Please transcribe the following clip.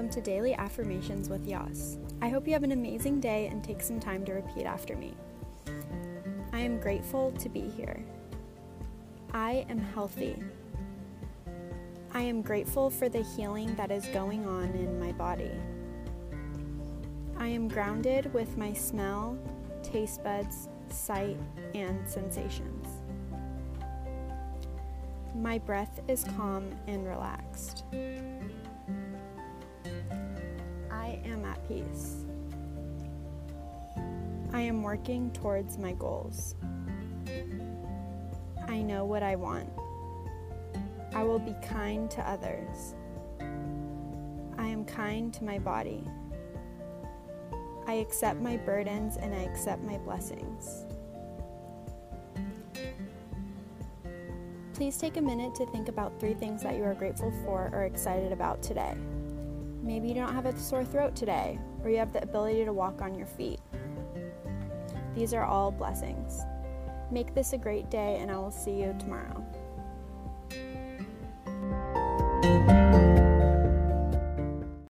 welcome to Daily Affirmations with Yas. I hope you have an amazing day and take some time to repeat after me. I am grateful to be here. I am healthy. I am grateful for the healing that is going on in my body. I am grounded with my smell, taste buds, sight, and sensations. My breath is calm and relaxed. At peace. I am working towards my goals. I know what I want. I will be kind to others. I am kind to my body. I accept my burdens and I accept my blessings. Please take a minute to think about three things that you are grateful for or excited about today. Maybe you don't have a sore throat today, or you have the ability to walk on your feet. These are all blessings. Make this a great day, and I will see you tomorrow.